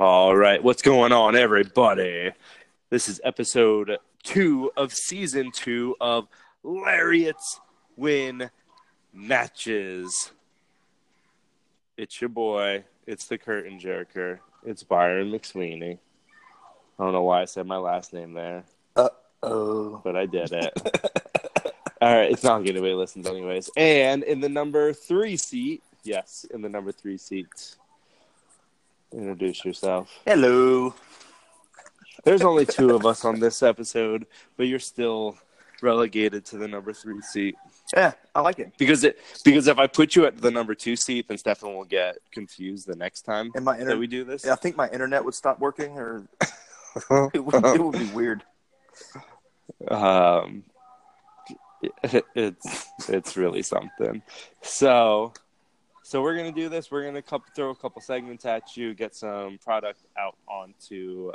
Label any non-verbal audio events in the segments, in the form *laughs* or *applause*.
All right, what's going on, everybody? This is episode two of season two of Lariats Win Matches. It's your boy. It's the curtain jerker. It's Byron McSweeney. I don't know why I said my last name there, Uh Oh, but I did it. All right, it's not going anybody listens anyways. And in the number three seat, yes, in the number three seat, introduce yourself. hello. There's only two of us on this episode, but you're still relegated to the number three seat Yeah, I like it. because it because if I put you at the number two seat, then Stefan will get confused the next time And my that internet, we do this. I think my internet would stop working, or *laughs* it would, it would be weird. um, it, it's it's really something. So so we're gonna do this. We're gonna couple, throw a couple segments at you, get some product out onto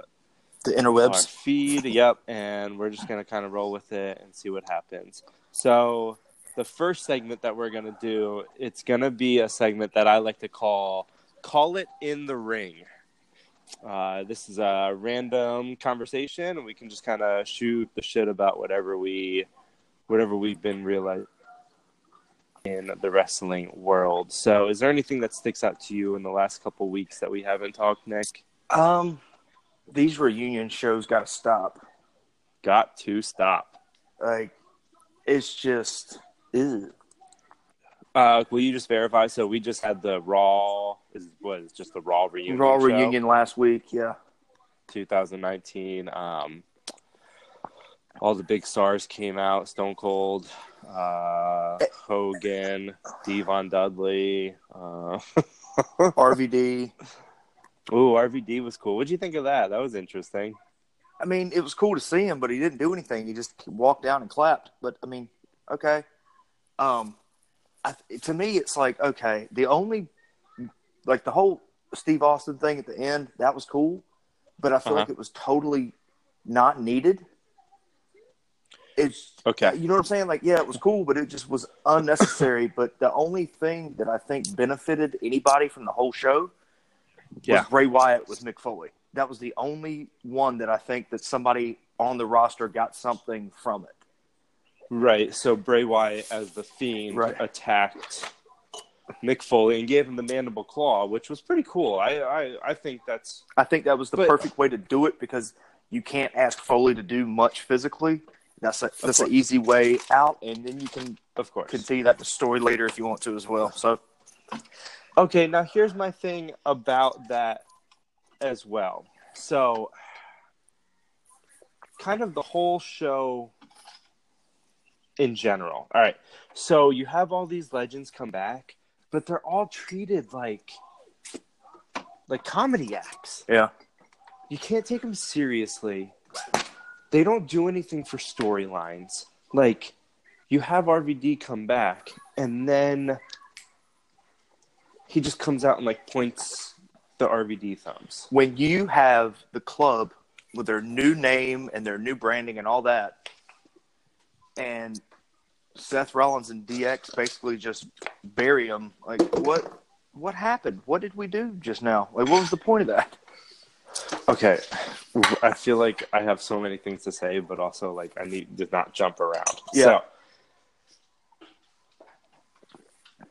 The our interwebs. feed. Yep, and we're just gonna kind of roll with it and see what happens. So the first segment that we're gonna do, it's gonna be a segment that I like to call "Call It in the Ring." Uh, this is a random conversation, and we can just kind of shoot the shit about whatever we, whatever we've been realizing in the wrestling world. So, is there anything that sticks out to you in the last couple weeks that we haven't talked, Nick? Um, these reunion shows got to stop. Got to stop. Like, it's just, ew. Uh, will you just verify? So we just had the Raw. Is what is just the Raw reunion? Raw show, reunion last week. Yeah, 2019. Um, all the big stars came out: Stone Cold, uh, Hogan, D-Von Dudley. Uh, *laughs* RVD. ooh, RVD was cool. What'd you think of that? That was interesting. I mean, it was cool to see him, but he didn't do anything. He just walked down and clapped. But I mean, okay. Um, I, to me, it's like okay. The only, like the whole Steve Austin thing at the end, that was cool, but I feel Uh-huh. like it was totally not needed. It's Okay. Uh, you know what I'm saying? Like, yeah, it was cool, but it just was unnecessary. *laughs* but the only thing that I think benefited anybody from the whole show was Yeah. Bray Wyatt with Mick Foley. That was the only one that I think that somebody on the roster got something from it. Right. So Bray Wyatt, as the Fiend, Right. attacked Mick Foley and gave him the mandible claw, which was pretty cool. I I, I think that's I think that was the But- perfect way to do it because you can't ask Foley to do much physically. That's a, that's an easy way out, and then you can of course. continue that story later if you want to as well. So Okay, now here's my thing about that as well. So, kind of the whole show in general. All right. So, you have all these legends come back, but they're all treated like like comedy acts. yeah, You can't take them seriously. They don't do anything for storylines. Like, you have RVD come back, and then he just comes out and like points the RVD thumbs. when you have the club with their new name and their new branding and all that, and Seth Rollins and DX basically just bury them, like what? What happened? What did we do just now? Like, what was the point of that? Okay, *laughs* I feel like I have so many things to say, but also like I need to not jump around. Yeah. So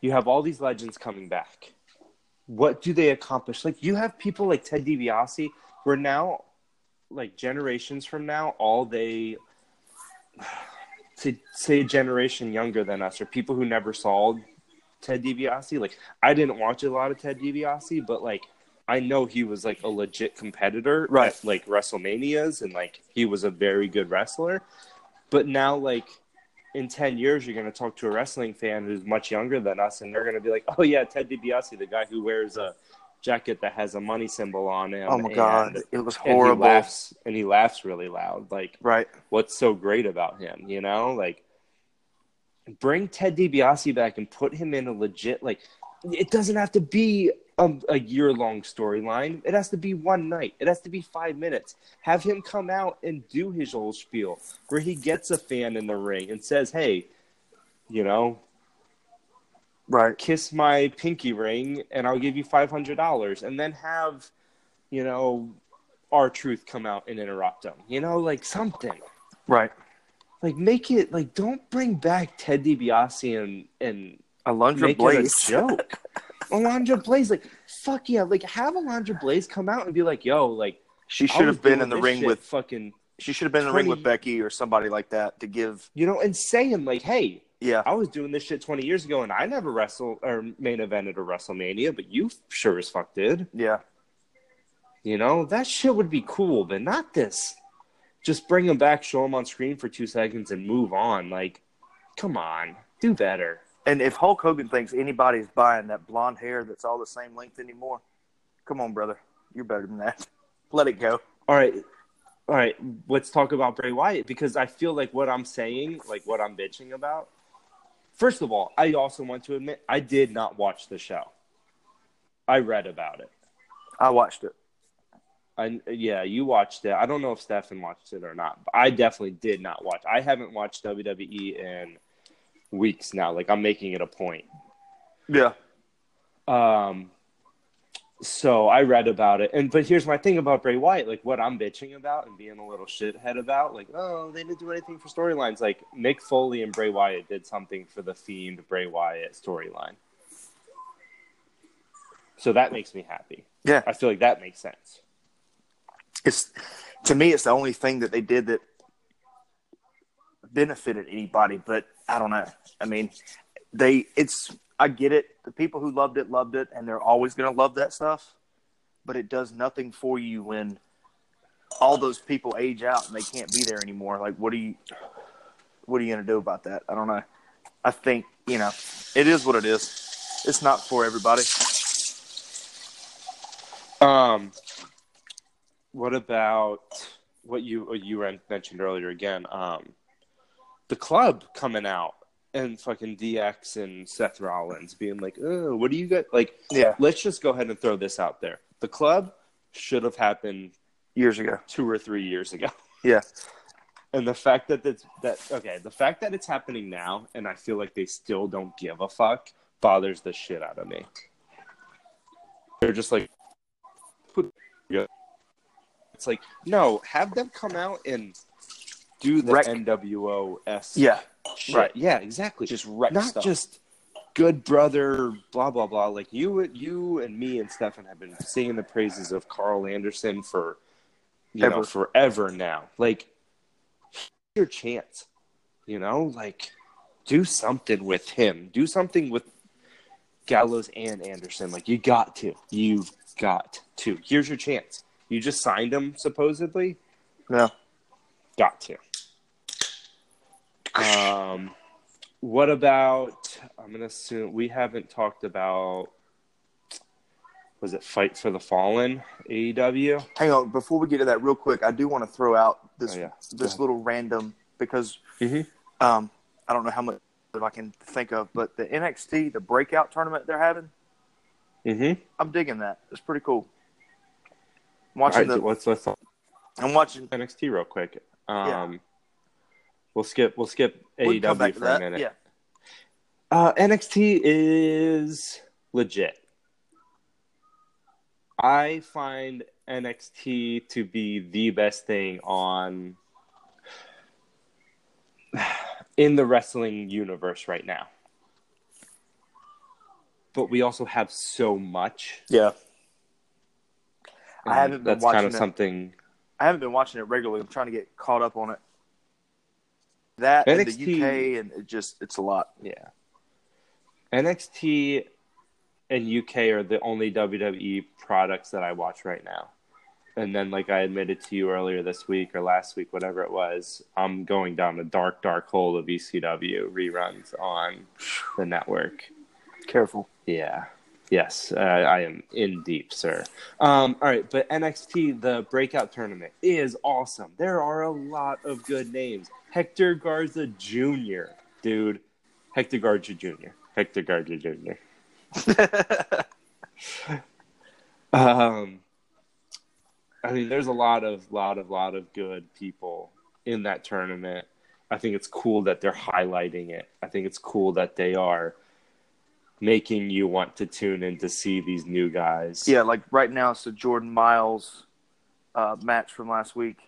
you have all these legends coming back. What do they accomplish? Like you have people like Ted DiBiase, where now, like generations from now, all they to say a generation younger than us, or people who never saw Ted DiBiase. Like I didn't watch a lot of Ted DiBiase, but like I know he was like a legit competitor Right. at like WrestleManias and like he was a very good wrestler. But now like in 10 years you're going to talk to a wrestling fan who's much younger than us and they're going to be like, "Oh yeah, Ted DiBiase, the guy who wears a jacket that has a money symbol on him." Oh my and- god, it was and he horrible. laughs and he laughs really loud. Like Right? what's so great about him, you know? Like bring Ted DiBiase back and put him in a legit like it doesn't have to be a, a year long storyline. It has to be one night. It has to be five minutes. Have him come out and do his whole spiel where he gets a fan in the ring and says, "Hey, you know, Right. kiss my pinky ring and I'll give you five hundred dollars," and then have you know, R-Truth come out and interrupt him. You know, like something. Right. Like make it like don't bring back Ted DiBiase and and Alundra make Blayze. it a joke. *laughs* Alundra Blayze, like fuck yeah, like have Alundra Blayze come out and be like, yo, like She should have been in the ring with. fucking She should have been in the ring with Becky or somebody like that to give. you know, and saying like, hey, Yeah. I was doing this shit twenty years ago and I never wrestled or main evented a WrestleMania, but you sure as fuck did. Yeah. You know, that shit would be cool, but not this. Just bring them back, show them on screen for two seconds, and move on. Like, come on, do better. And if Hulk Hogan thinks anybody's buying that blonde hair that's all the same length anymore, come on, brother. You're better than that. *laughs* Let it go. All right, all right. Let's talk about Bray Wyatt because I feel like what I'm saying, like what I'm bitching about. First of all, I also want to admit I did not watch the show. I read about it. I watched it. I yeah, you watched it. I don't know if Stefan watched it or not, but I definitely did not watch. I haven't watched WWE in weeks now. Like I'm making it a point. Yeah. Um, so I read about it, and but here's my thing about Bray Wyatt. Like what I'm bitching about and being a little shithead about. Like oh, they didn't do anything for storylines. Like Mick Foley and Bray Wyatt did something for the Fiend Bray Wyatt storyline. So that makes me happy. Yeah. I feel like that makes sense. It's to me, it's the only thing that they did that benefited anybody. But I don't know. I mean, they. It's. I get it. The people who loved it loved it, and they're always going to love that stuff. But it does nothing for you when all those people age out and they can't be there anymore. Like, what are you? What are you going to do about that? I don't know. I think you know, it is what it is. It's not for everybody. Um, what about what you you mentioned earlier again? Um, the club coming out and fucking DX and Seth Rollins being like, "Oh, what do you got?" Like, Yeah, let's just go ahead and throw this out there. The club should have happened years ago. two or three years ago. *laughs* Yeah, And the fact that that's that okay, the fact that it's happening now, and I feel like they still don't give a fuck, bothers the shit out of me. They're just like, put, it's like no, have them come out and do the Wreck. NWO s yeah, shit. right. Yeah, exactly. Just wreck Not stuff. just good brother, blah blah blah. Like you, you and me and Stefan have been singing the praises of Karl Anderson for you know forever now. Like your chance, you know, like do something with him. Do something with Gallows and Anderson. Like you got to. You've got to. Here's your chance. You just signed him supposedly. no Got to. Um, what about? I'm gonna assume we haven't talked about. Was it Fight for the Fallen AEW? Hang on, before we get to that, real quick, I do want to throw out this Oh, yeah. This little random because Mhm. um, I don't know how much if I can think of, but the NXT the breakout tournament they're having, Mm-hmm. I'm digging that. It's pretty cool. I'm watching right, the, let's let's I'm watching. NXT real quick. Um, Yeah. We'll skip we'll skip We can come AEW for a minute. Yeah, Uh, NXT is legit. I find NXT to be the best thing on *sighs* in the wrestling universe right now. But we also have so much. yeah. I haven't been that's watching kind of it. something. I haven't been watching it regularly. I'm trying to get caught up on it. That and the UK and it just it's a lot. Yeah. NXT and UK are the only WWE products that I watch right now. And then, like I admitted to you earlier this week or last week, whatever it was, I'm going down a dark, dark hole of ECW reruns on the network. Careful. Yeah. Yes, uh, I am in deep, sir. Um, all right, but NXT, the breakout tournament, is awesome. There are a lot of good names. Hector Garza Jr., dude. Hector Garza Jr. Hector Garza Jr. *laughs* Um, I mean, there's a lot of, lot of, lot of good people in that tournament. I think it's cool that they're highlighting it. I think it's cool that they are making you want to tune in to see these new guys. Yeah, like right now it's the Jordan Myles uh, match from last week.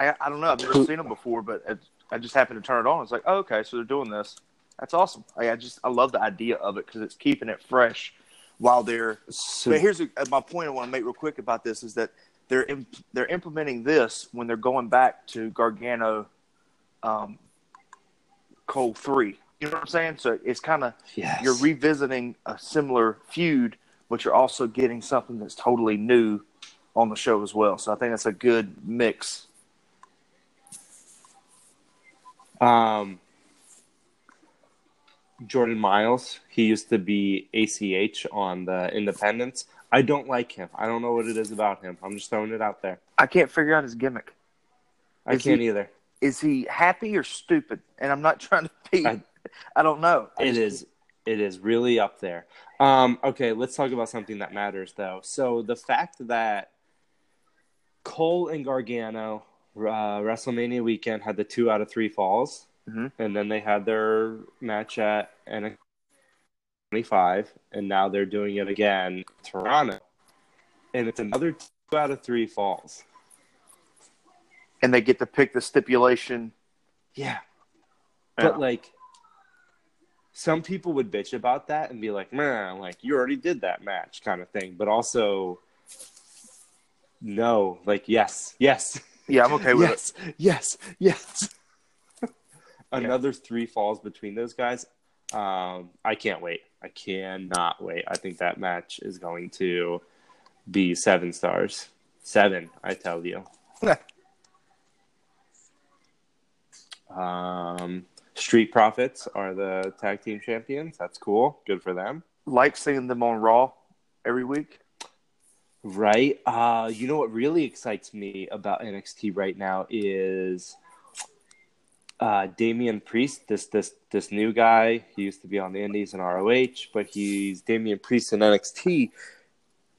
I I don't know. I've never seen them before, but it, I just happened to turn it on. It's like, oh, okay, so they're doing this. That's awesome. I, I just I love the idea of it because it's keeping it fresh while they're. So, But here's a, my point I want to make real quick about this is that they're imp- they're implementing this when they're going back to Gargano, um, Cole three. You know what I'm saying? So it's kind of yes. you're revisiting a similar feud, but you're also getting something that's totally new on the show as well. So I think that's a good mix. Um, Jordan Myles, he used to be ACH on the Independence. I don't like him. I don't know what it is about him. I'm just throwing it out there. I can't figure out his gimmick. I Is can't he- either. Is he happy or stupid? And I'm not *laughs* trying to be. I, I- don't know. I It just- is. It is really up there. Um, okay, let's talk about something that matters, though. So the fact that Cole and Gargano uh, WrestleMania weekend had the two out of three falls, Mhm. and then they had their match at NXT 25, and now they're doing it again Toronto, and it's another two out of three falls. And they get to pick the stipulation. Yeah, Yeah. but like. Some people would bitch about that and be like, "Man, like you already did that match," kind of thing. But also, no, like yes, yes, *laughs* Yeah, I'm okay with it. yes, yes, yes. *laughs* Another three falls between those guys. Um, I can't wait. I cannot wait. I think that match is going to be seven stars. Seven, I tell you. *laughs* Um, Street Profits are the tag team champions. That's cool. Good for them. Like seeing them on Raw every week. Right. Uh, you know what really excites me about NXT right now is uh, Damian Priest, this this this new guy. He used to be on the Indies and ROH, but he's Damian Priest in NXT.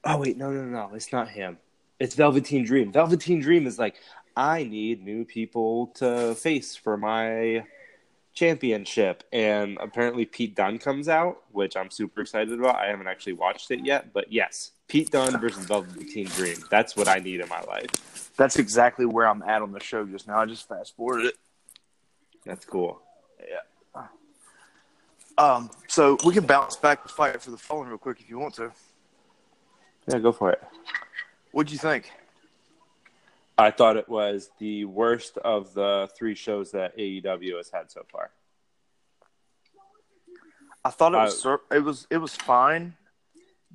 Oh wait, no, no, no, it's not him. It's Velveteen Dream. Velveteen Dream is like, I need new people to face for my championship, and apparently Pete Dunne comes out, which I'm super excited about. I haven't actually watched it yet, but yes, Pete Dunne versus Velveteen Dream. That's what I need in my life. That's exactly where I'm at on the show just now. I just fast forwarded it. That's cool. Yeah. Um, so we can bounce back to fight for the fallen real quick if you want to. Yeah, go for it. What'd you think? I thought it was the worst of the three shows that AEW has had so far. I thought it was Uh, it was it was fine.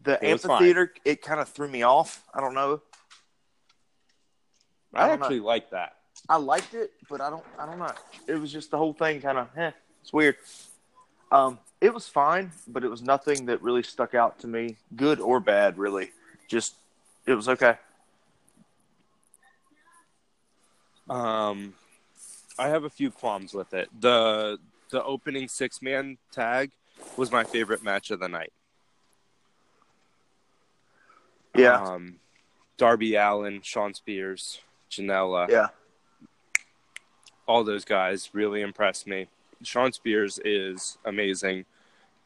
The It amphitheater it kind of threw me off. I don't know. I I, don't actually like that. I liked it, but I don't I don't know. It was just the whole thing kind of eh, it's weird. Um, it was fine, but it was nothing that really stuck out to me, good or bad, really. Just it was okay. Um, I have a few qualms with it. the The opening six man tag was my favorite match of the night. Yeah, Um, Darby Allin, Shawn Spears, Janela, yeah, all those guys really impressed me. Shawn Spears is amazing.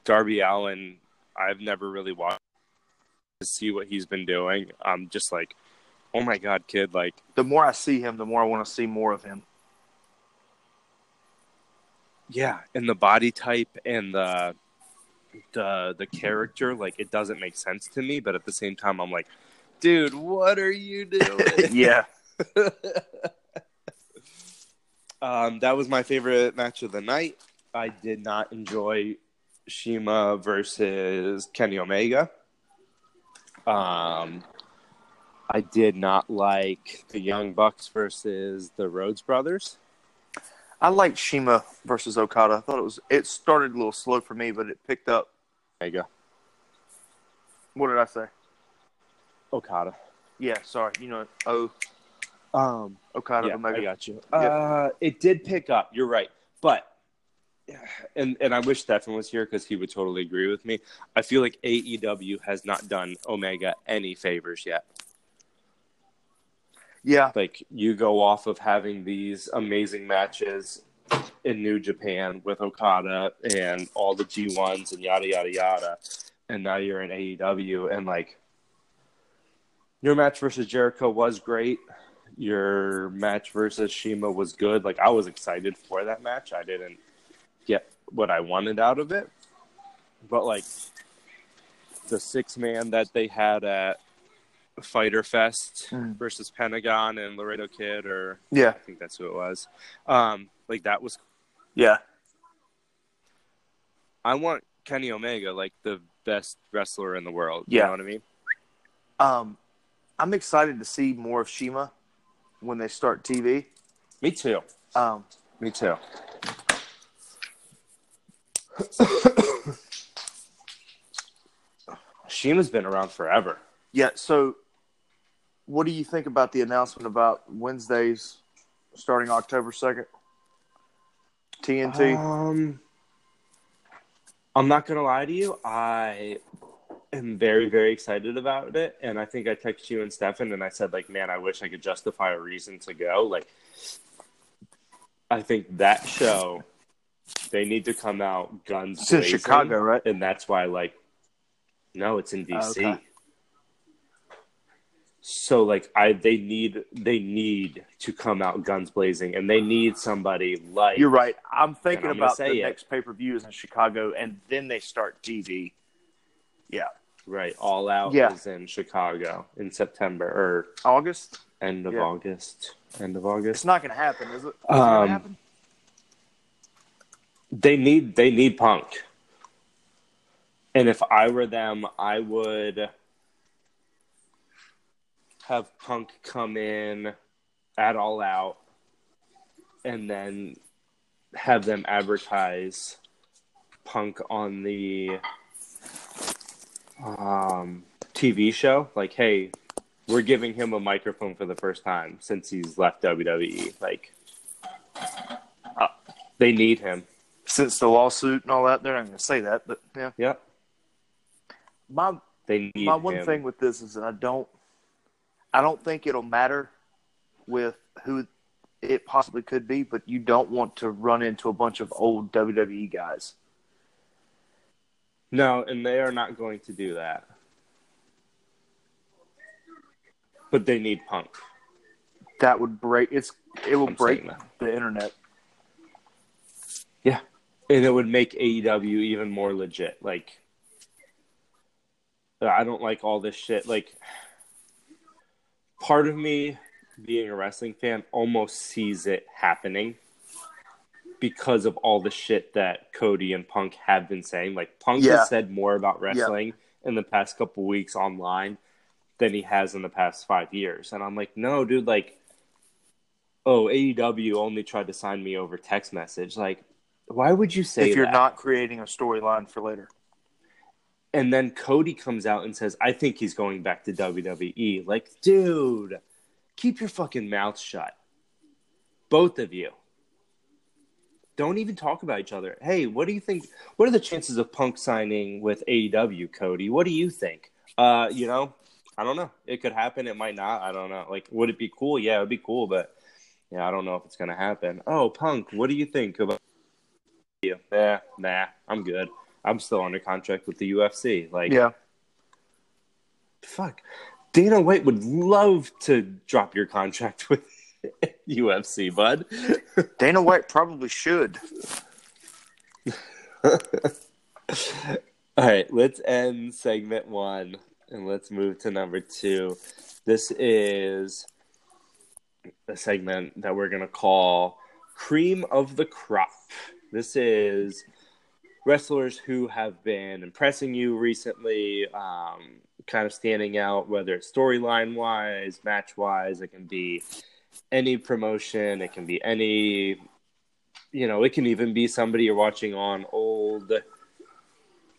Darby Allin, I've never really watched to see what he's been doing. I'm just like, oh my god, kid! Like, the more I see him, the more I want to see more of him. yeah, and the body type and the the the character, like, it doesn't make sense to me. But at the same time, I'm like, dude, what are you doing? *laughs* yeah, *laughs* Um, that was my favorite match of the night. I did not enjoy CIMA versus Kenny Omega. Um, I did not like the Young Bucks versus the Rhodes Brothers. I liked CIMA versus Okada. I thought it was it started a little slow for me, but it picked up. Omega, What did I say? Okada. Yeah, sorry. You know, oh, Um, Okada yeah, Omega. I got you. Uh, it did pick up. You're right, but and and I wish Stefan was here because he would totally agree with me. I feel like AEW has not done Omega any favors yet. Yeah, Like you go off of having these amazing matches in New Japan with Okada and all the G1s and yada yada yada, and now you're in AEW and like your match versus Jericho was great. Your match versus CIMA was good. Like I was excited for that match. I didn't get what I wanted out of it, but like the six man that they had at Fyter Fest Mm. versus Pentagon and Laredo Kid, or Yeah, I think that's who it was. Um, like that was. yeah, I want Kenny Omega like the best wrestler in the world. Yeah. You know what I mean? um, I'm excited to see more of CIMA when they start TV. Me too. Um, Me too. *coughs* CIMA's been around forever. yeah, so what do you think about the announcement about Wednesdays starting October second? TNT. Um, I'm not gonna lie to you. I am very, very excited about it, and I think I texted you and Stefan, and I said like, man, I wish I could justify a reason to go. Like, I think that show, they need to come out guns it's in blazing, Chicago, right? and that's why like, no, it's in DC. Oh, okay. So like I they need they need to come out guns blazing and they need somebody like You're right. I'm thinking I'm about the it. next pay per view is in Chicago, and then they start TV. Yeah, Right, All Out Yeah. is in Chicago in September or August. end of Yeah. August. End of august It's not going to happen, is it? Is it Um, gonna happen? They need they need Punk. And if I were them, I would have Punk come in at All Out and then have them advertise Punk on the um, TV show. Like, hey, we're giving him a microphone for the first time since he's left WWE. Like, uh, they need him. Since the lawsuit and all that, they're not going to say that. But yeah, Yep, my they need my one him. thing with this is that I don't, I don't think it'll matter with who it possibly could be, but you don't want to run into a bunch of old WWE guys. No, and they are not going to do that. But they need Punk. That would break. It's it will I'm break the internet. Yeah. And it would make AEW even more legit. Like, I don't like all this shit. Like, part of me, being a wrestling fan, almost sees it happening because of all the shit that Cody and Punk have been saying. Like, Punk Yeah. has said more about wrestling in the past couple weeks online than he has in the past five years. And I'm like, no, dude, like, oh, AEW only tried to sign me over text message. Like, why would you say if you're that? not creating a storyline for later. And then Cody comes out and says, I think he's going back to WWE. Like, dude, keep your fucking mouth shut. Both of you. Don't even talk about each other. Hey, what do you think? What are the chances of Punk signing with AEW, Cody? What do you think? Uh, you know, I don't know. It could happen. It might not. I don't know. Like, would it be cool? Yeah, it'd be cool, but yeah, I don't know if it's gonna happen. Oh, Punk, what do you think about you? Yeah, nah, I'm good. I'm still under contract with the UFC. Like, Yeah, fuck. Dana White would love to drop your contract *laughs* with UFC, bud. Dana White probably should. All right, let's end segment one and let's move to number two. This is a segment that we're going to call Cream of the Crop. This is wrestlers who have been impressing you recently, um, kind of standing out, whether it's storyline wise, match wise. It can be any promotion, it can be any, you know, it can even be somebody you're watching on old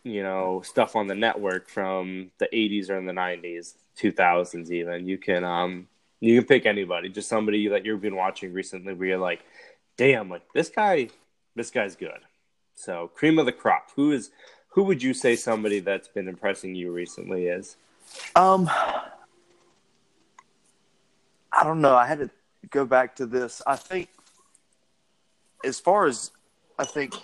you know stuff on the network from the 80s or in the 90s 2000s even you can um you can pick anybody just somebody that you've been watching recently where you're like damn like this guy this guy's good so cream of the crop who is who would you say somebody that's been impressing you recently is Um, I don't know. I had to go back to this. I think as far as I think,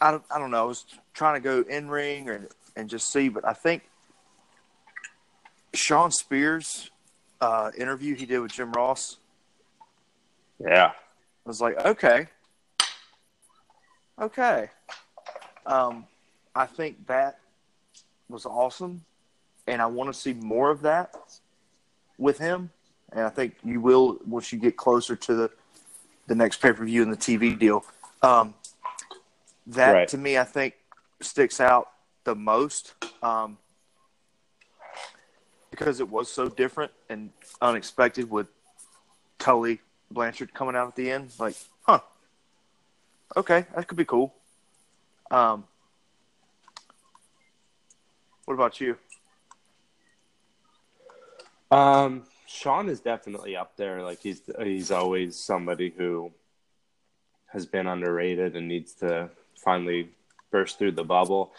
I don't, I don't know. I was trying to go in ring or and just see, but I think Shawn Spears uh, interview he did with Jim Ross Yeah. I was like, okay, okay. Um, I think that was awesome, and I want to see more of that with him. And I think you will once you get closer to the the next pay per view and the TV deal. Um, that Right. to me, I think sticks out the most um, because it was so different and unexpected with Tully Blanchard coming out at the end. Like, huh? Okay, that could be cool. Um, what about you? Um, Shawn is definitely up there. Like he's he's always somebody who has been underrated and needs to finally burst through the bubble.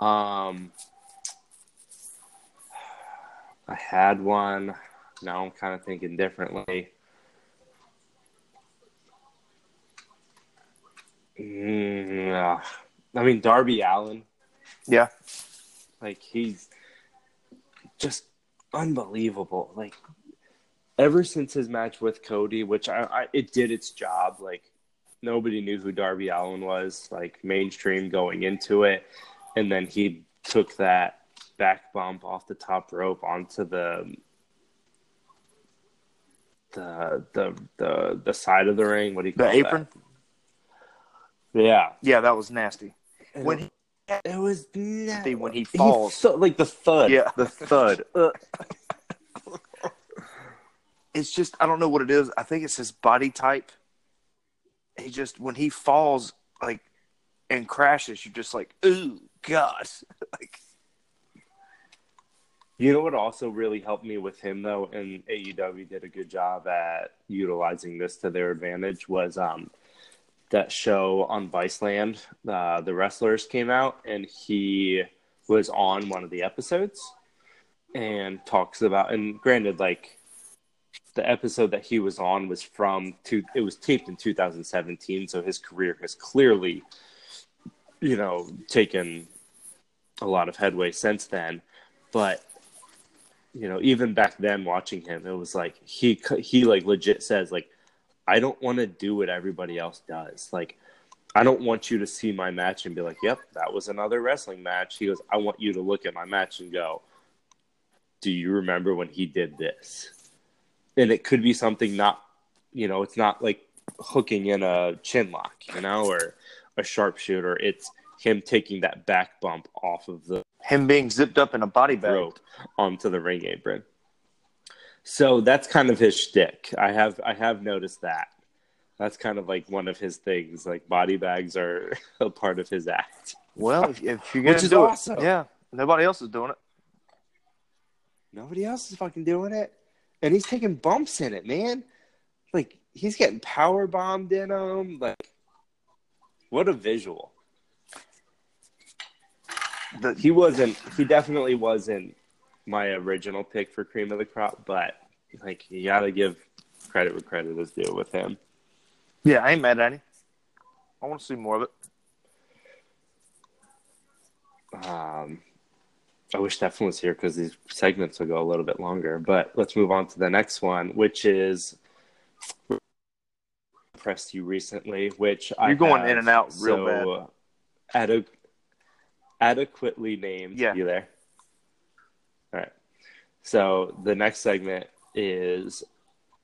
Um, I had one. Now I'm kind of thinking differently. Mm. I mean, Darby Allin Yeah, like he's just unbelievable. Like ever since his match with Cody, which I, I it did its job. Like nobody knew who Darby Allin was, like mainstream going into it, and then he took that back bump off the top rope onto the the the the, the side of the ring. What do you call it? the apron. That? Yeah, Yeah, that was nasty. And When it, he, it was nasty when he falls. like the thud. Yeah. the thud. *laughs* It's just I don't know what it is. I think it's his body type. He just when he falls like and crashes, you're just like, ooh, gosh. *laughs* like You know what also really helped me with him though, and AEW did a good job at utilizing this to their advantage was um that show on Viceland. Uh, the wrestlers came out and he was on one of the episodes and talks about and granted like the episode that he was on was from two it was taped in 2017 so his career has clearly you know taken a lot of headway since then but you know even back then watching him it was like he he like legit says like i don't want to do what everybody else does like i don't want you to see my match and be like yep that was another wrestling match he goes i want you to look at my match and go do you remember when he did this and it could be something not you know it's not like hooking in a chin lock you know or a sharpshooter it's him taking that back bump off of the him being zipped up in a body bag. rope onto the ring apron. So that's kind of his shtick. I have I have noticed that. That's kind of like one of his things. Like body bags are *laughs* a part of his act. Well, if, if you're gonna Which is do awesome. it, yeah, nobody else is doing it. Nobody else is fucking doing it, and he's taking bumps in it, man. Like he's getting power bombed in him. Like what a visual. The, He wasn't. He definitely wasn't my original pick for cream of the crop, but like you got to give credit where credit is due with him. yeah, I ain't mad at him. I want to see more of it. Um, I wish Stefan was here because these segments will go a little bit longer. But let's move on to the next one, which is impressed you recently, which I You're going have, in and out real so, ade- adequately named. Yeah. you there? All right. So the next segment is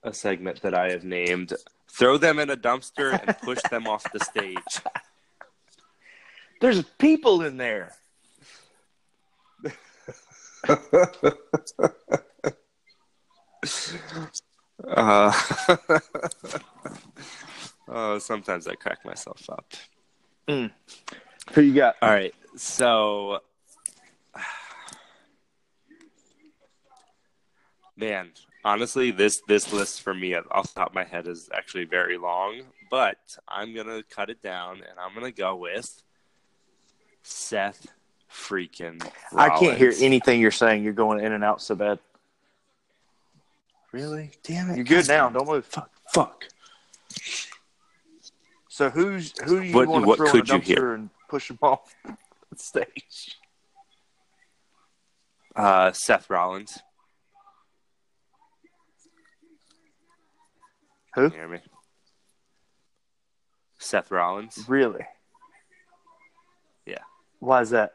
a segment that I have named "Throw them in a dumpster and push them off the stage." *laughs* There's people in there. *laughs* Uh, *laughs* oh, sometimes I crack myself up. Who you got? All right, so man, honestly, this this list for me off the top of my head is actually very long, but I'm gonna cut it down and I'm gonna go with Seth freaking. I can't hear anything you're saying. You're going in and out so bad. Really? Damn it! You're good now. Don't move. Fuck. Fuck. So who's who do you What- want to what throw in a could you dumpster hear? and push them *laughs* off the stage? Uh, Seth Rollins. Who? Can you hear me? Seth Rollins. Really? Yeah. Why is that?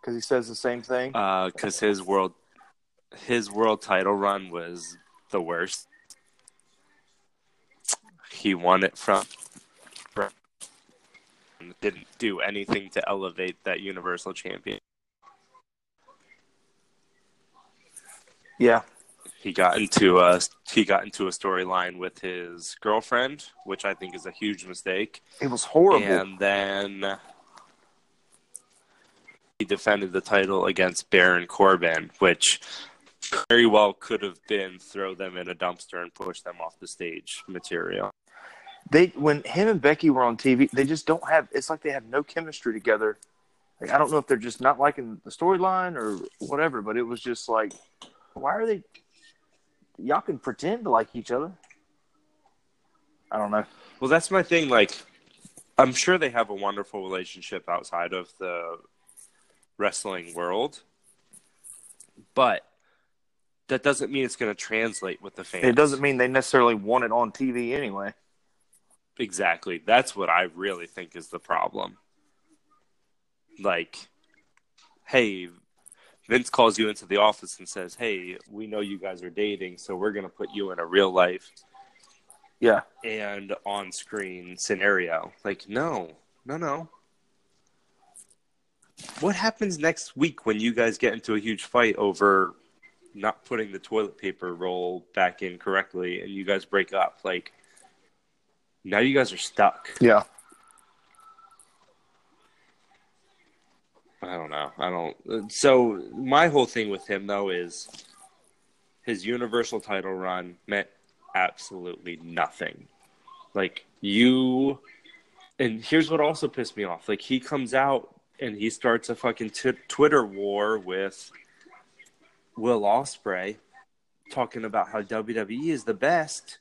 Because he says the same thing. Uh, because his world his world title run was the worst. He won it from didn't do anything to elevate that Universal Champion. yeah. He got into a he got into a storyline with his girlfriend, which I think is a huge mistake. It was horrible. And then he defended the title against Baron Corbin, which very well could have been throw them in a dumpster and push them off the stage material. they when him and Becky were on TV, they just don't have. It's like they have no chemistry together. Like I don't know if they're just not liking the storyline or whatever, but it was just like, why are they? Y'all can pretend to like each other. I don't know. Well, that's my thing. Like, I'm sure they have a wonderful relationship outside of the wrestling world, but that doesn't mean it's going to translate with the fans. It doesn't mean they necessarily want it on TV anyway. Exactly. That's what I really think is the problem. Like, hey, Vince calls you into the office and says, "Hey, we know you guys are dating, so we're going to put you in a real life Yeah. and on-screen scenario." Like, no. No, no. What happens next week when you guys get into a huge fight over not putting the toilet paper roll back in correctly and you guys break up? Like now you guys are stuck. Yeah. I don't know. I don't. So my whole thing with him though is his Universal title run meant absolutely nothing. Like you, and here's what also pissed me off. Like he comes out and he starts a fucking t- Twitter war with Will Ospreay, talking about how WWE is the best.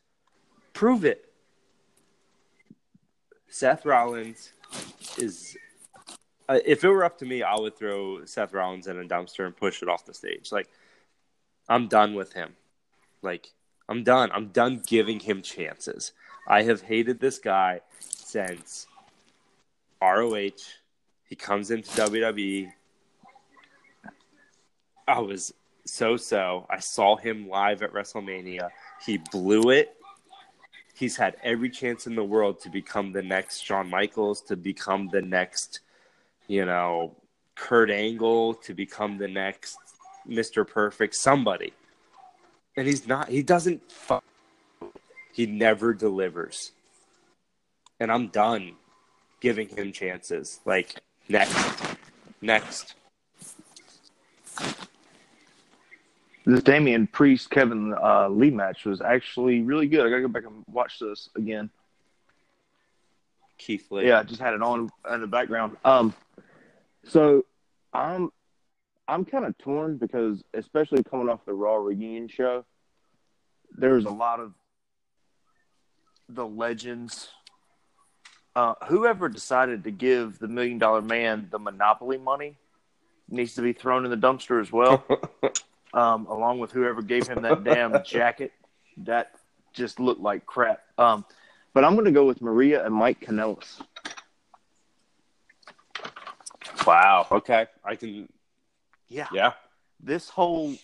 Prove it. Seth Rollins is Uh, if it were up to me, I would throw Seth Rollins in a dumpster and push it off the stage. Like, I'm done with him. Like, I'm done. I'm done giving him chances. I have hated this guy since ROH. He comes into WWE. I was so so. I saw him live at WrestleMania. He blew it. He's had every chance in the world to become the next Shawn Michaels, to become the next you know, Kurt Angle to become the next Mr. Perfect, somebody. And he's not, he doesn't, fu- he never delivers. And I'm done giving him chances. Like, next, next. This Damian Priest Kevin uh, Lee match was actually really good. I gotta go back and watch this again. Keith Lee. Yeah, I just had it on in the background. Um, so I'm I'm kind of torn because, especially coming off the Raw reunion show, there's a lot of the legends. Uh, whoever decided to give the Million Dollar Man the Monopoly money needs to be thrown in the dumpster as well, *laughs* um, along with whoever gave him that damn *laughs* jacket. That just looked like crap. Um, but I'm going to go with Maria and Mike Kanellis. Wow. Okay. I can, Yeah. yeah. This whole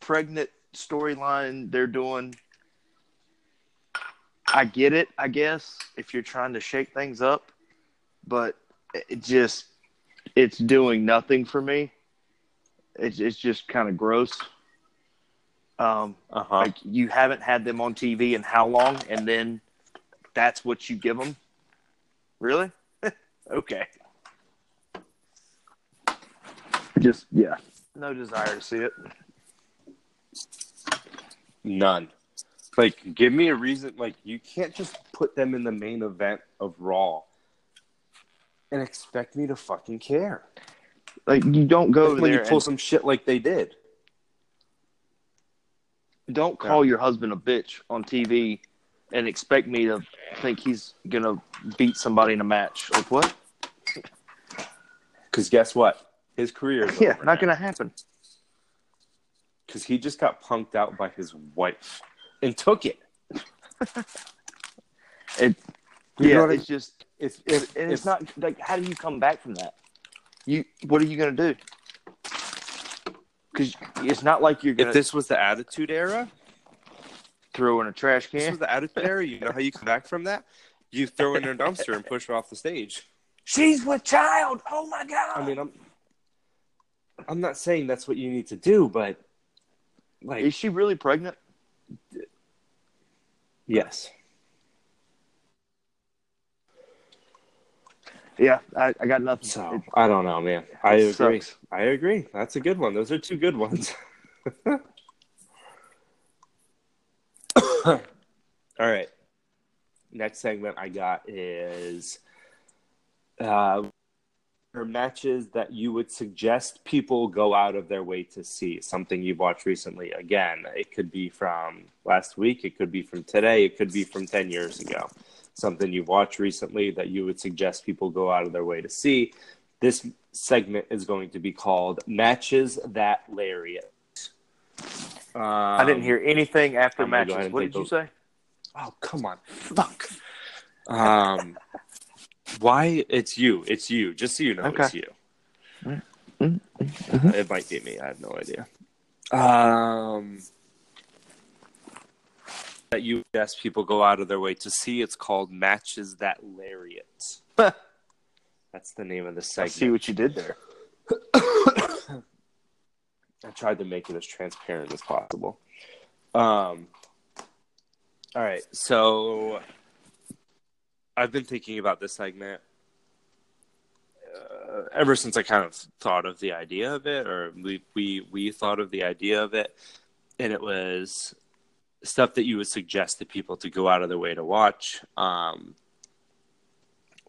pregnant storyline they're doing, I get it, I guess, if you're trying to shake things up, but it just, it's doing nothing for me. It's, it's just kind of gross. Um, Uh huh. like you haven't had them on TV in how long, and then that's what you give them. Really? *laughs* okay. Just yeah, no desire to see it. None. Like, give me a reason. Like, you can't just put them in the main event of Raw and expect me to fucking care. Like you don't go Like over when you pull and some shit like they did. don't call your husband a bitch on TV and expect me to think he's gonna beat somebody in a match. Like what? Because guess what? His career is *laughs* Yeah, over not gonna happen. Because he just got punked out by his wife and took it. *laughs* It, You know yeah, what I- it's just If, if, and it's if- not like how do you come back from that? You what are you gonna do? Because it's not like you're gonna if this was the Attitude Era, throw in a trash can. this was the Attitude Era. You know how you come back from that? You throw in a dumpster and push her off the stage. She's with child. Oh my god! I mean, I'm I'm not saying that's what you need to do, but like, is she really pregnant? yes, Yeah, I, I got nothing. So It- I don't know, man. I agree. sucks. I agree. That's a good one. Those are two good ones. *laughs* *coughs* All right. Next segment I got is uh, matches that you would suggest people go out of their way to see. Something you've watched recently. Again, it could be from last week. It could be from today. It could be from ten years ago. Something you've watched recently that you would suggest people go out of their way to see. This segment is going to be called Matches That Lariat. Um, I didn't hear anything after I'm gonna go ahead matches. What did you say? Oh, come on. Fuck. Um, why? It's you. It's you. Just so you know, Okay. it's you. Mm-hmm. It might be me. I have no idea. Um, that you ask people go out of their way to see. It's called Matches That Lariat. *laughs* That's the name of the I segment. see what you did there. *coughs* I tried to make it as transparent as possible. Um, all right, so I've been thinking about this segment uh, ever since I kind of thought of the idea of it, or we we we thought of the idea of it, and it was stuff that you would suggest to people to go out of their way to watch. Um,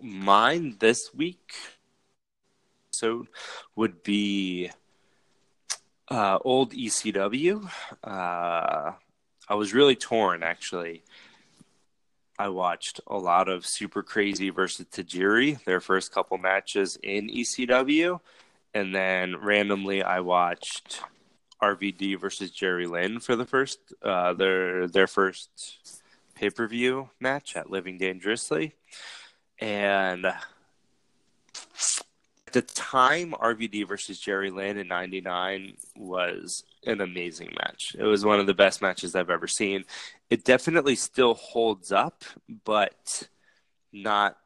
mine this week episode would be uh, old ECW. Uh, I was really torn, actually. I watched a lot of Super Crazy versus Tajiri, their first couple matches in ECW, and then randomly I watched RVD versus Jerry Lynn for the first uh, their their first pay per view match at Living Dangerously, and at the time, RVD versus Jerry Lynn in '99 was an amazing match. It was one of the best matches I've ever seen. It definitely still holds up, but not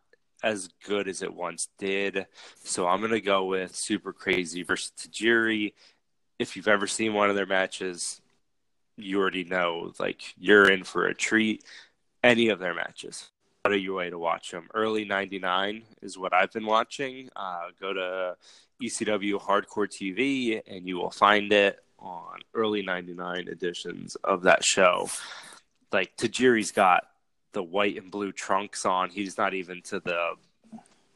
as good as it once did. So I'm gonna go with Super Crazy versus Tajiri. If you've ever seen one of their matches, you already know like you're in for a treat. Any of their matches out of your way to watch them. Early '99 is what I've been watching. Uh, go to ECW Hardcore TV, and you will find it on early '99 editions of that show. Like Tajiri's got the white and blue trunks on. He's not even to the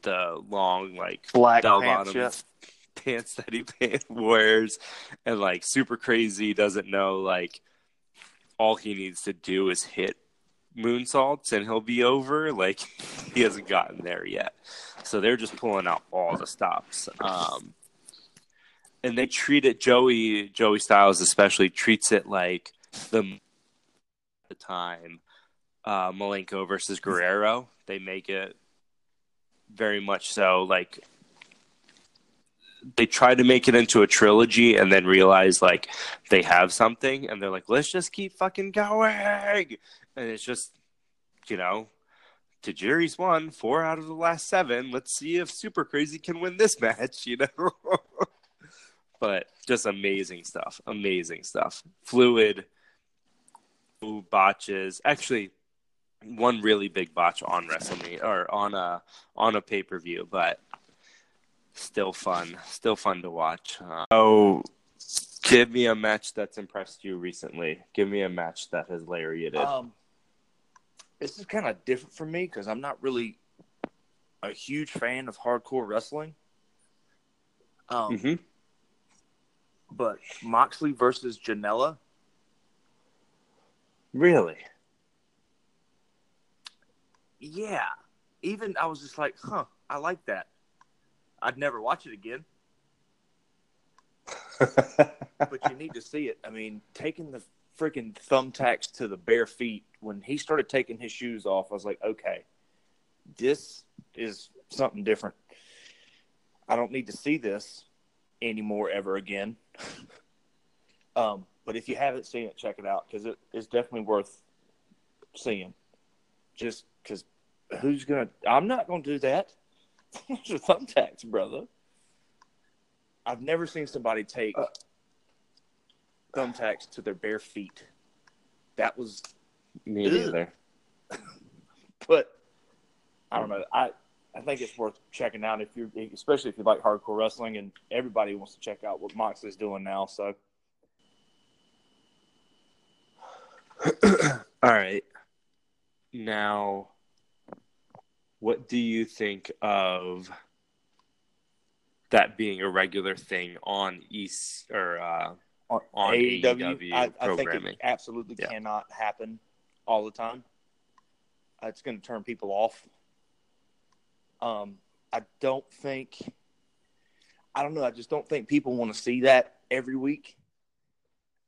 the long like Black bell pants bottom yet. *laughs* pants that he *laughs* wears, and like super crazy doesn't know like all he needs to do is hit moonsaults and he'll be over. Like *laughs* he hasn't gotten there yet, so they're just pulling out all the stops. Um, and they treat it Joey Joey Styles especially treats it like the the time uh, Malenko versus Guerrero. They make it very much so like they try to make it into a trilogy and then realize like they have something and they're like let's just keep fucking going. And it's just you know Tajiri's won four out of the last seven. Let's see if super crazy can win this *laughs* match you know? *laughs* But just amazing stuff amazing stuff. Fluid botches actually one really big botch on WrestleMania or on a on a pay per view, but still fun, still fun to watch. Uh, oh, give me a match that's impressed you recently. Give me a match that has lariated. Um, this is kind of different for me because I'm not really a huge fan of hardcore wrestling. Um, hmm but Moxley versus Janela, Really? yeah. Even I was just like, huh, I like that. I'd never watch it again, *laughs* but you need to see it. I mean, taking the freaking thumbtacks to the bare feet when he started taking his shoes off, I was like, okay, this is something different. I don't need to see this anymore ever again. *laughs* um, but if you haven't seen it, check it out because it is definitely worth seeing. Just because who's gonna? I'm not gonna do that. *laughs* Those are thumbtacks, brother. I've never seen somebody take Uh. thumbtacks to their bare feet. That was, Me Ugh. neither. *laughs* but I don't know. I I think it's worth checking out if you, are especially if you like hardcore wrestling, and everybody wants to check out what Moxley's doing now. So *clears throat* All right. Now, what do you think of that being a regular thing on East or uh, on, On AEW E I, I think it absolutely Yeah. cannot happen all the time. Uh, It's going to turn people off. Um, I don't think. I don't know. I just don't think people want to see that every week.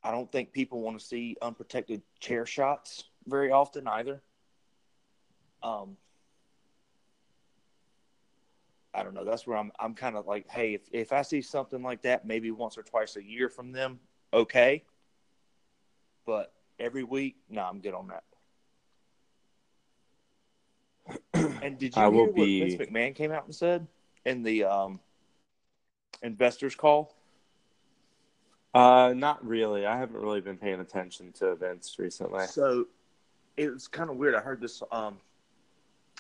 I don't think people want to see unprotected chair shots very often either. Um, I don't know. That's where I'm. I'm kind of like, hey, if if I see something like that, maybe once or twice a year from them, okay. But every week, no, I'm good on that. *clears throat* and did you I hear will what be- Vince McMahon came out and said in the um, investors call? Uh, not really. I haven't really been paying attention to events recently. So it was kind of weird. I heard this um,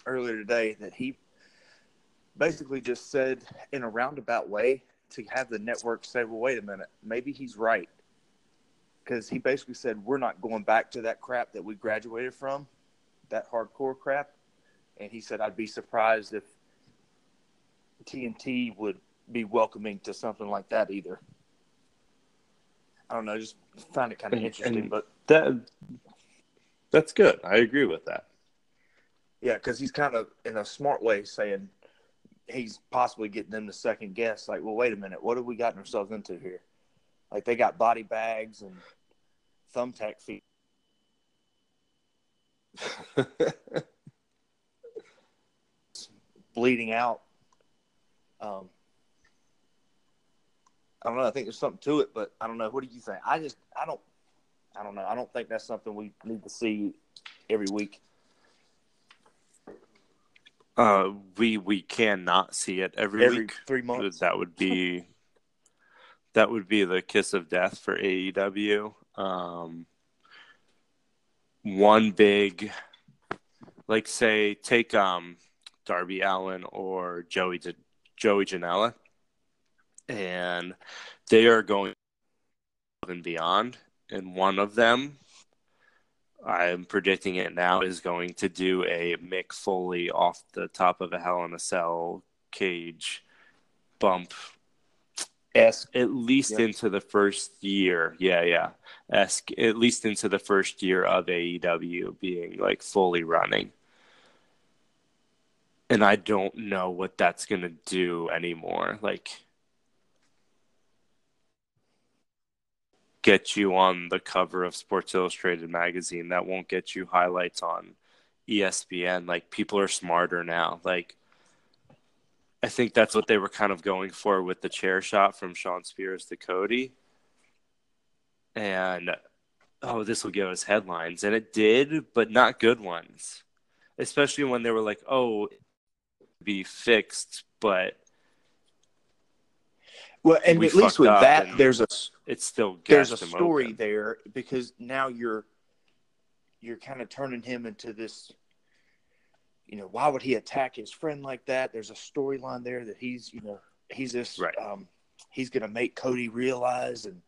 earlier today that he basically just said in a roundabout way to have the network say, well, wait a minute, maybe he's right. Because he basically said, we're not going back to that crap that we graduated from, that hardcore crap. And he said, I'd be surprised if TNT would be welcoming to something like that either. I don't know, just find it kind of And- interesting, and- but That that's good. I agree with that. Yeah, because he's kind of in a smart way saying he's possibly getting them to second guess. Like, well, wait a minute, what have we gotten ourselves into here? Like they got body bags and thumbtack feet. *laughs* bleeding out. Um, I don't know. I think there's something to it, but I don't know. What do you think? I just, I don't, I don't know. I don't think that's something we need to see every week. uh, we we cannot see it every, Every week. three months. That would be that would be the kiss of death for AEW. Um, one big, like say, take um, Darby Allin or Joey J- Joey Janela, and they are going above and beyond. And one of them, I'm predicting it now, is going to do a Mick Foley off the top of a Hell in a Cell cage bump esque. at least Yep. into the first year. Yeah, yeah. Esque, at least into the first year of AEW being like fully running. And I don't know what that's going to do anymore. Like, get you on the cover of Sports Illustrated magazine. That won't get you highlights on ESPN. Like, people are smarter now. Like, I think that's what they were kind of going for with the chair shot from Shawn Spears to Cody. And oh, this will give us headlines. And it did, but not good ones. Especially when they were like, oh, be fixed, but Well, and We at least with that, there's a it's still there's a story open. there because now you're you're kind of turning him into this. You know, why would he attack his friend like that? There's a storyline there that he's you know he's this Right. um, he's going to make Cody realize and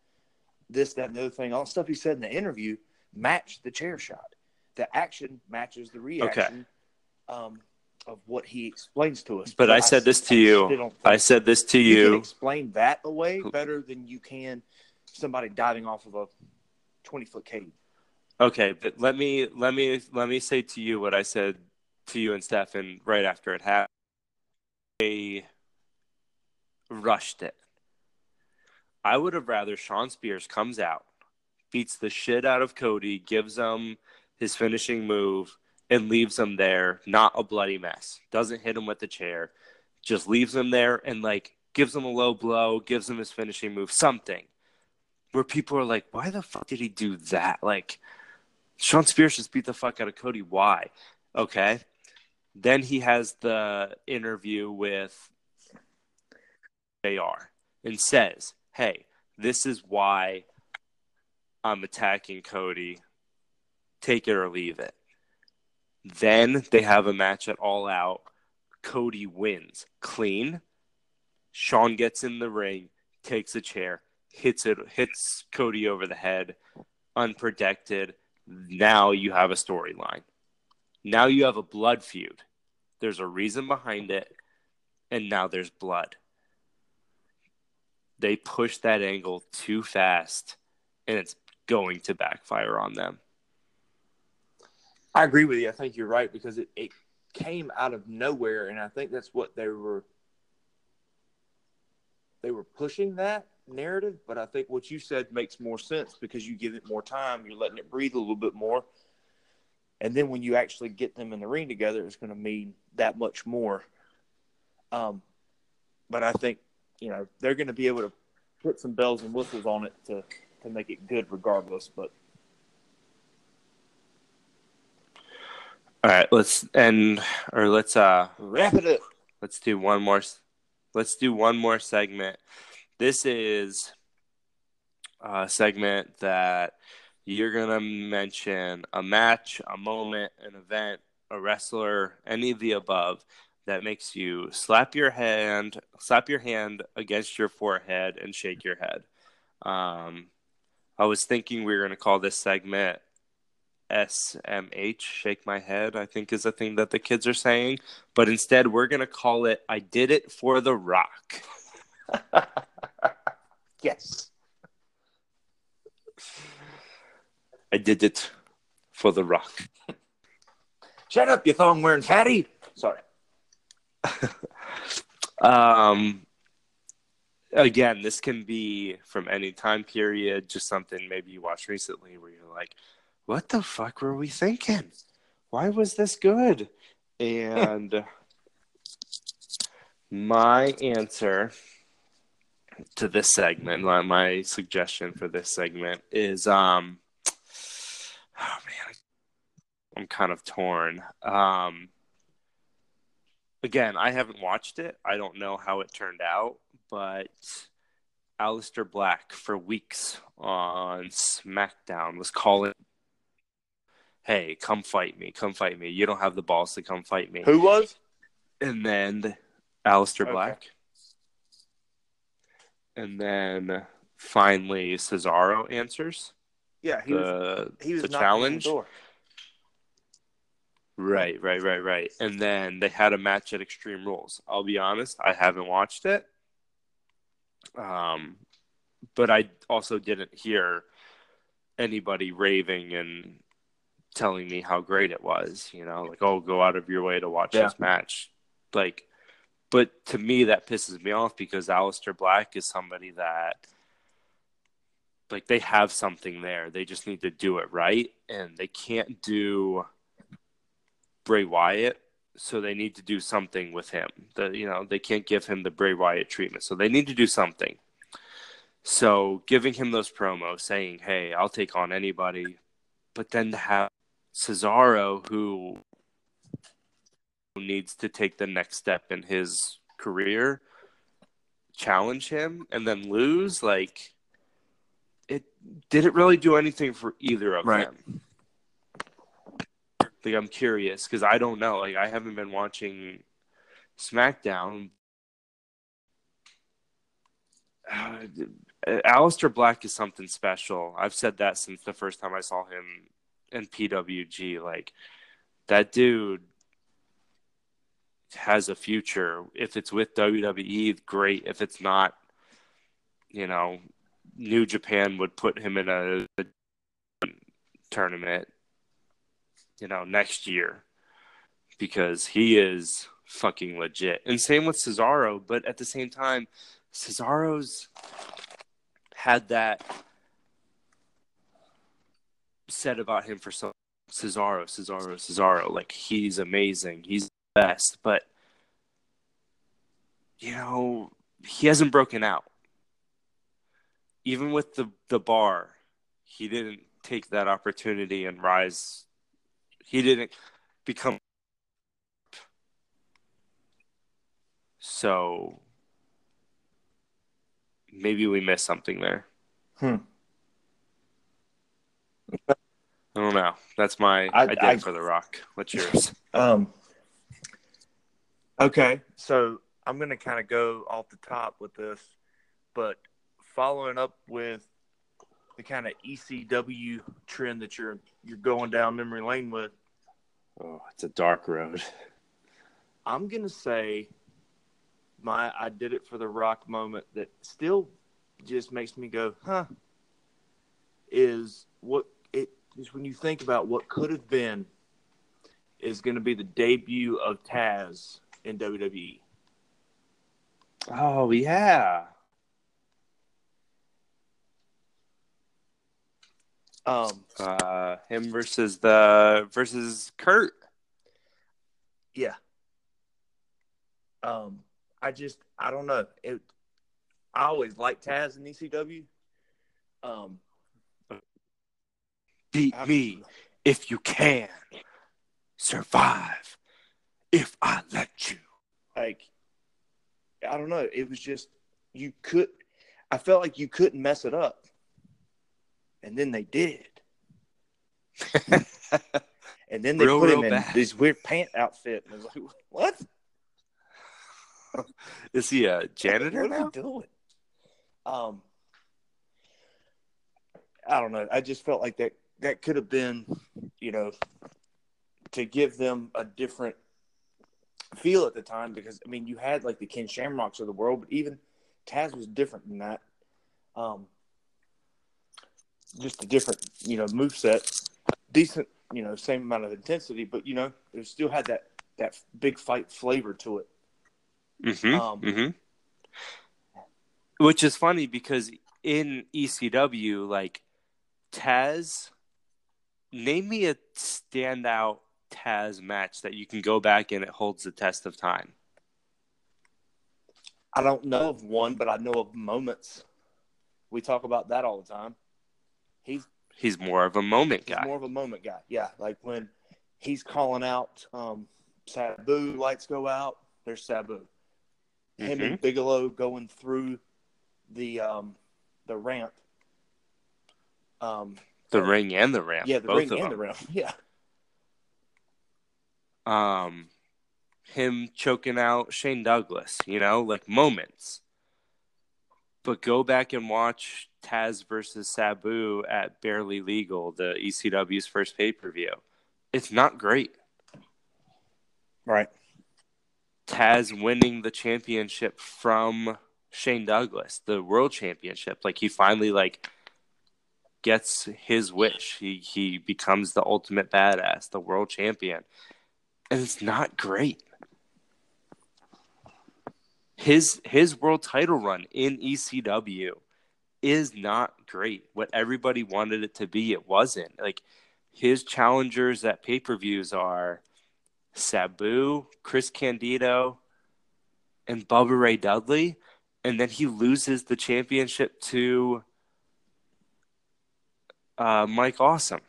this that and the other thing. All the stuff he said in the interview matched the chair shot. The action matches the reaction. Um, of what he explains to us, But I said this to you. I said this to you can you. explain that away better than you can somebody diving off of a 20 foot cage. Okay, but let me let me let me say to you what I said to you and Stefan right after it happened. They rushed it. I would have rather Shawn Spears comes out, beats the shit out of Cody, gives him his finishing move, and leaves him there, not a bloody mess. Doesn't hit him with the chair, just leaves him there and like gives him a low blow, gives him his finishing move, something. Where people are like, why the fuck did he do that? Like, Shawn Spears just beat the fuck out of Cody. Why? Okay. Then he has the interview with JR and says, hey, this is why I'm attacking Cody. Take it or leave it. Then they have a match at All Out. Cody wins clean. Shawn gets in the ring, takes a chair, hits it, hits Cody over the head, unprotected. Now you have a storyline. Now you have a blood feud. There's a reason behind it, and now there's blood. They push that angle too fast, and it's going to backfire on them. I agree with you. I think you're right because it, it came out of nowhere, and I think that's what they were they were pushing that narrative. But I think what you said makes more sense because you give it more time, you're letting it breathe a little bit more, and then when you actually get them in the ring together, it's going to mean that much more. Um, but I think you know they're going to be able to put some bells and whistles on it to to make it good, regardless. But All right, let's end or let's uh wrap it up. let's do one more let's do one more segment. This is a segment that you're to mention a match, a moment, an event, a wrestler, any of the above that makes you slap your hand, slap your hand against your forehead and shake your head. Um, I was thinking we were to call this segment SMH, shake my head, I think is a thing that the kids are saying. But instead, we're going to call it I did it for the rock. *laughs* yes. I did it for the rock. Shut up, you thong wearing fatty. Sorry. *laughs* um, again, this can be from any time period, just something maybe you watched recently where you're like, what the fuck were we thinking? Why was this good? And *laughs* my answer to this segment, my, my suggestion for this segment is um oh man, I'm kind of torn. Um again, I haven't watched it. I don't know how it turned out, but Aleister Black for weeks on SmackDown was calling hey, come fight me, come fight me. You don't have the balls to come fight me. Who was? And then Aleister Okay. Black. And then finally Cesaro answers Yeah, he was. the, He was the challenge. Right, right, right, right. And then they had a match at Extreme Rules. I'll be honest, I haven't watched it. Um, but I also didn't hear anybody raving and telling me how great it was. You know, like, oh, go out of your way to watch Yeah. this match. Like, but to me, that pisses me off because Aleister Black is somebody that, like, they have something there. They just need to do it right, and they can't do Bray Wyatt, so they need to do something with him. The you know they can't give him the Bray Wyatt treatment, so they need to do something. So giving him those promos, saying, "Hey, I'll take on anybody," but then to have Cesaro, who needs to take the next step in his career, challenge him and then lose, like it didn't really do anything for either of Right. them. Like I'm curious because I don't know. Like I haven't been watching SmackDown. Uh, *sighs* Aleister Black is something special. I've said that since the first time I saw him in PWG. Like that dude has a future. If it's with WWE, great. If it's not, you know, New Japan would put him in a, a tournament, you know, next year because he is fucking legit. And same with Cesaro, but at the same time, Cesaro's had that said about him for so Cesaro, Cesaro, Cesaro. Like he's amazing. He's the best, but you know, he hasn't broken out. Even with the the bar, he didn't take that opportunity and rise. He didn't become so maybe we missed something there. Hmm. I don't know. That's my I- idea I- for the Rock. What's yours? *laughs* Um. Okay, so I'm gonna kind of go off the top with this, but following up with the kind of ECW trend that you're you're going down memory lane with, oh, it's a dark road. I'm gonna say my I did it for the Rock moment that still just makes me go, huh? Is what it is when you think about what could have been is going to be the debut of Taz in. WWE. Oh yeah. Um, Uh, him versus the versus Kurt. yeah. Um, I just I don't know. It, I always liked Taz in ECW. Um, Beat me if you can. Survive if I let you. like I don't know. It was just you could. I felt like you couldn't mess it up, and then they did. *laughs* And then they Real, put him in bad. this weird pant outfit, and I was like, *laughs* "What? *laughs* Is he a janitor What are we doing?" Um, I don't know. I just felt like that that could have been, you know, to give them a different feel at the time because I mean you had like the Ken Shamrocks of the world, but even Taz was different than that. Um, just a different, you know, move set, decent, you know, same amount of intensity, but you know, it still had that that big fight flavor to it. Mm-hmm. Um, mm-hmm. Which is funny because in ECW, like Taz, name me a standout Taz match that you can go back and it holds the test of time. I don't know of one, but I know of moments. We talk about that all the time. He's He's more of a moment He's guy. more of a moment guy. Yeah, like when he's calling out um, Sabu, lights go out. There's Sabu. Him Mhm. and Bigelow going through the um, the ramp. Um, the ring and the ramp. yeah, the ring and them. the ramp. *laughs* Yeah, um him choking out Shane Douglas, you know, like moments. But go back and watch Taz versus Sabu at Barely Legal, the ECW's first pay per view. It's not great. right. Taz winning the championship from Shane Douglas, the world championship. Like he finally like gets his wish. He he becomes the ultimate badass, the world champion. And it's not great. His his world title run in ECW is not great. What everybody wanted it to be, it wasn't. Like his challengers at pay-per-views are Sabu, Chris Candido, and Bubba Ray Dudley, and then he loses the championship to uh, Mike Awesome,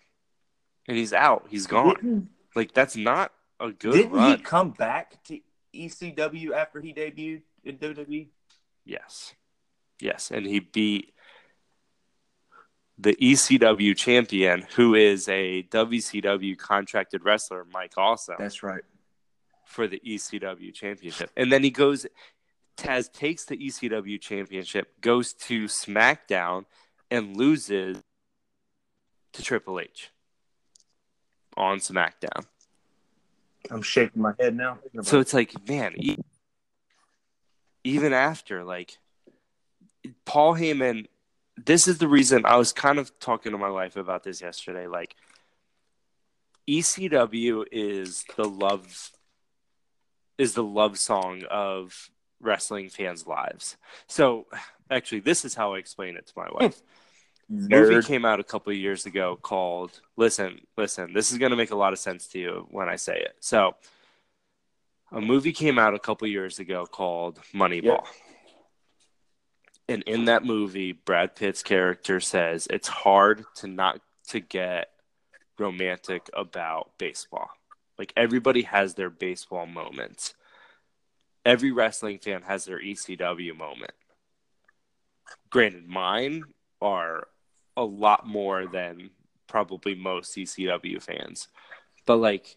and he's out. He's gone. Didn't, Like that's not a good didn't run. he come back to ECW after he debuted in? WWE? Yes, yes, and he beat the ECW champion, who is a WCW contracted wrestler, Mike Awesome. That's right. for the ECW championship. And then he goes Taz takes the ECW championship, goes to SmackDown and loses to Triple H on SmackDown. I'm shaking my head now. So it's like, man, e- even after like Paul Heyman, this is the reason I was kind of talking to my wife about this yesterday. Like, ECW is the love is the love song of wrestling fans' lives. So, actually, this is how I explain it to my wife. *laughs* movie came out a couple years ago called listen listen this is going to make a lot of sense to you when i say it. So a movie came out a couple years ago called moneyball. Yep. and in that movie brad pitt's character says it's hard to not to get romantic about baseball. Like everybody has their baseball moments. Every wrestling fan has their ecw moment. Granted mine are a lot more than probably most ECW fans. But like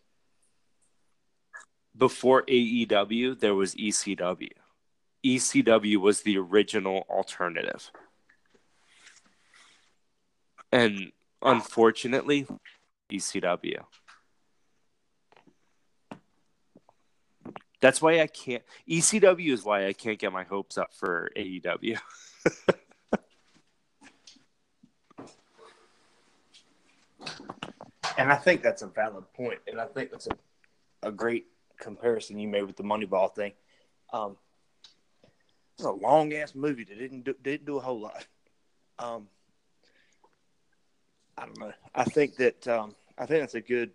before AEW, there was ECW. ECW was the original alternative. And unfortunately, ECW. That's why I can't. ECW is why I can't get my hopes up for AEW. *laughs* And I think that's a valid point, and I think that's a, a great comparison you made with the Moneyball thing. Um, it's a long ass movie that didn't do, didn't do a whole lot. Um, I don't know. I think that um, I think that's a good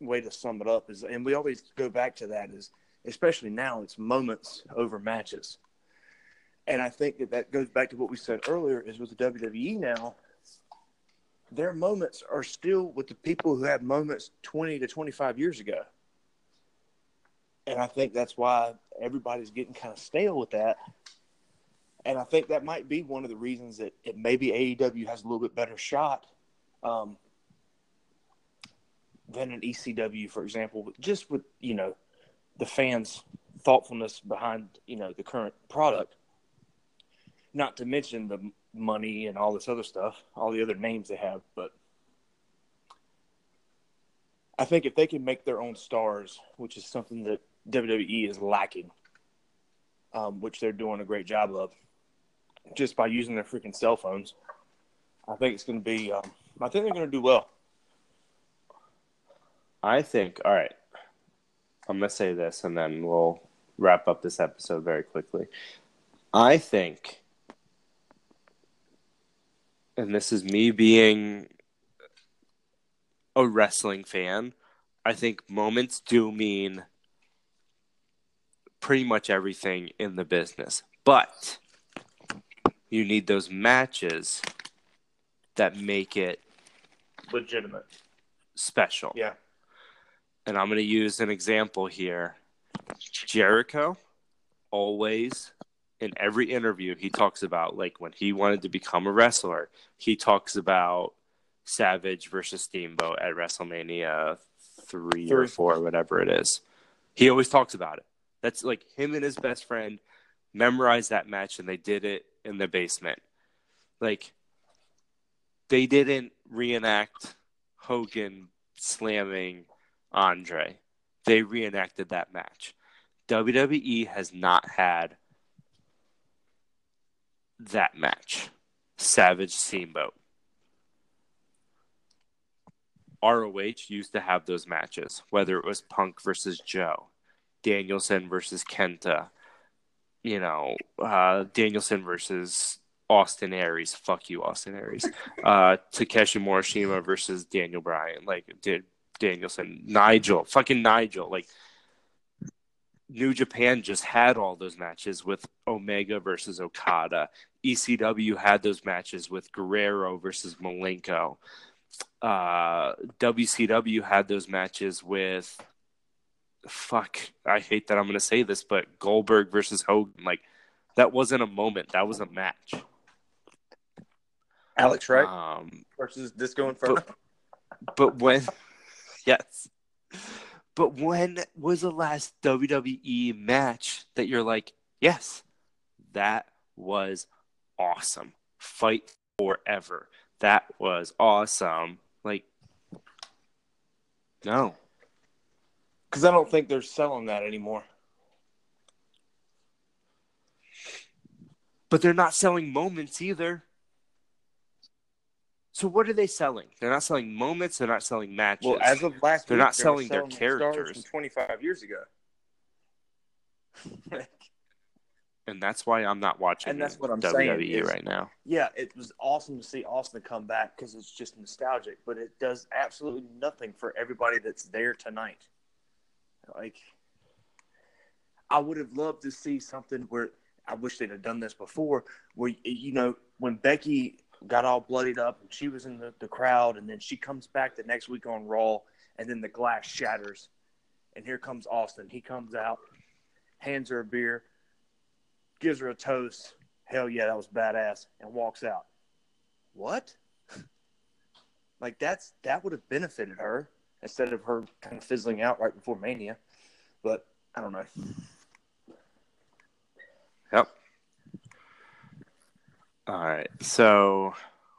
way to sum it up. Is and we always go back to that is especially now it's moments over matches, and I think that that goes back to what we said earlier is with the WWE now their moments are still with the people who had moments 20 to 25 years ago. And I think that's why everybody's getting kind of stale with that. And I think that might be one of the reasons that it maybe AEW has a little bit better shot um, than an ECW, for example, just with, you know, the fans' thoughtfulness behind, you know, the current product. Not to mention the money and all this other stuff, all the other names they have. But I think if they can make their own stars, which is something that WWE is lacking, um, which they're doing a great job of, just by using their freaking cell phones, I think it's going to be. Um, I think they're going to do well. I think, all right, I'm going to say this and then we'll wrap up this episode very quickly. I think, and this is me being a wrestling fan, I think moments do mean pretty much everything in the business. But you need those matches that make it Legitimate. special. Yeah. and I'm going to use an example here. Jericho always in every interview he talks about like when he wanted to become a wrestler, he talks about Savage versus Steamboat at WrestleMania 3 or 4 whatever it is. He always talks about it. That's like him and his best friend memorized that match and they did it in the basement. Like they didn't reenact Hogan slamming Andre. They reenacted that match. WWE has not had that match. Savage Steamboat. ROH used to have those matches, whether it was Punk versus Joe, Danielson versus Kenta, you know, uh, Danielson versus Austin Aries. Fuck you, Austin Aries. *laughs* Uh, Takeshi Morishima versus Daniel Bryan. Like, did Danielson, Nigel, fucking Nigel. Like, New Japan just had all those matches with Omega versus Okada. ECW had those matches with Guerrero versus Malenko. Uh, WCW had those matches with fuck. I hate that I'm going to say this, but Goldberg versus Hogan. Like that wasn't a moment. That was a match. Alex Wright Um, versus Disco Inferno. but when *laughs* yes but when was the last wwe match that you're like yes that was awesome. Fight forever. That was awesome. Like no. Because I don't think they're selling that anymore. but they're not selling moments either. So what are they selling? They're not selling moments. They're not selling matches. Well, as of last They're week, not they were selling their characters. from 25 years ago. *laughs* and that's why I'm not watching. And that's what I'm WWE saying is- right now. yeah, it was awesome to see Austin come back because it's just nostalgic, but it does absolutely nothing for everybody that's there tonight. Like, I would have loved to see something where I wish they'd have done this before, where you know when Becky got all bloodied up and she was in the, the crowd, and then she comes back the next week on Raw, and then the glass shatters, and here comes Austin. He comes out, hands her a beer, gives her a toast. Hell yeah, that was badass, and walks out. What? *laughs* like that's that would have benefited her instead of her kind of fizzling out right before Mania. But I don't know. Yep. All right. So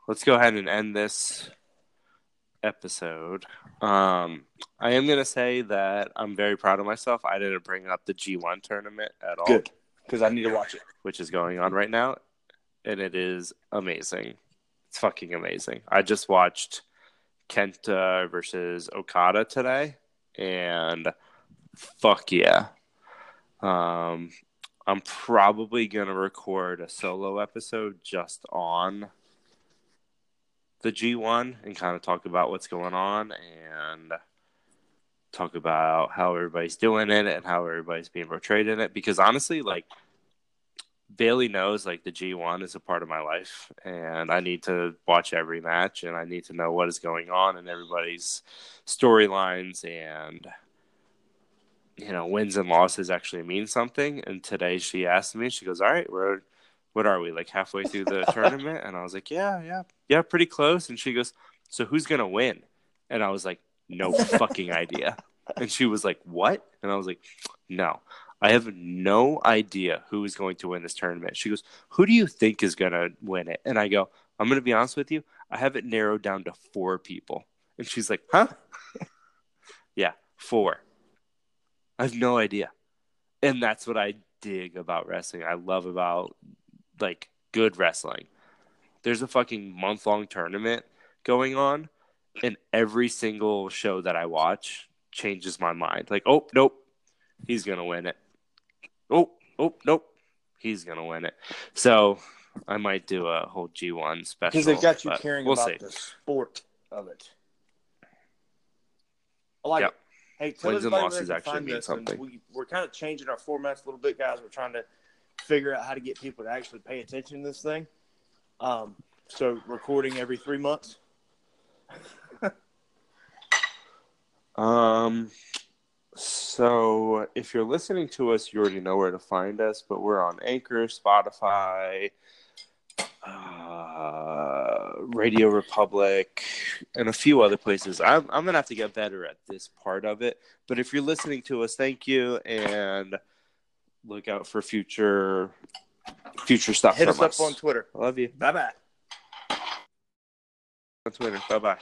let's go ahead and end this episode. Um, I am going to say that I'm very proud of myself. I didn't bring up the G1 tournament at all, Good, because I need to watch it. which is going on right now. And it is amazing. It's fucking amazing. I just watched Kenta versus Okada today. And fuck yeah. Um, I'm probably gonna record a solo episode just on the G1 and kind of talk about what's going on and talk about how everybody's doing in it and how everybody's being portrayed in it. Because honestly, like Bailey knows, like the G1 is a part of my life, and I need to watch every match and I need to know what is going on and everybody's storylines and you know, wins and losses actually mean something. And today she asked me, she goes, All right, we're what are we, like halfway through the *laughs* tournament? And I was like, Yeah, yeah, yeah, pretty close. And she goes, So who's gonna win? And I was like, No fucking idea. And she was like, What? And I was like, No. I have no idea who is going to win this tournament. She goes, Who do you think is gonna win it? And I go, I'm gonna be honest with you, I have it narrowed down to four people. And she's like, Huh? *laughs* yeah, four. I have no idea. And that's what I dig about wrestling. I love about like good wrestling. There's a fucking month long tournament going on, and every single show that I watch changes my mind. Like, oh, nope, he's gonna win it. Oh, oh, nope, he's gonna win it. So I might do a whole G1 special. Because they've got you caring we'll about see. the sport of it. I like Yep. it. Hey, tell Wins and losses actually mean something. We, we're kind of changing our formats a little bit, guys. We're trying to figure out how to get people to actually pay attention to this thing. Um, so recording every three months. *laughs* Um, so if you're listening to us, you already know where to find us, but we're on Anchor, Spotify, uh, Radio Republic, and a few other places. I'm, I'm gonna have to get better at this part of it. But if you're listening to us, thank you, and look out for future future stuff Hit from us up on Twitter. I love you Bye bye. on Twitter. Bye bye.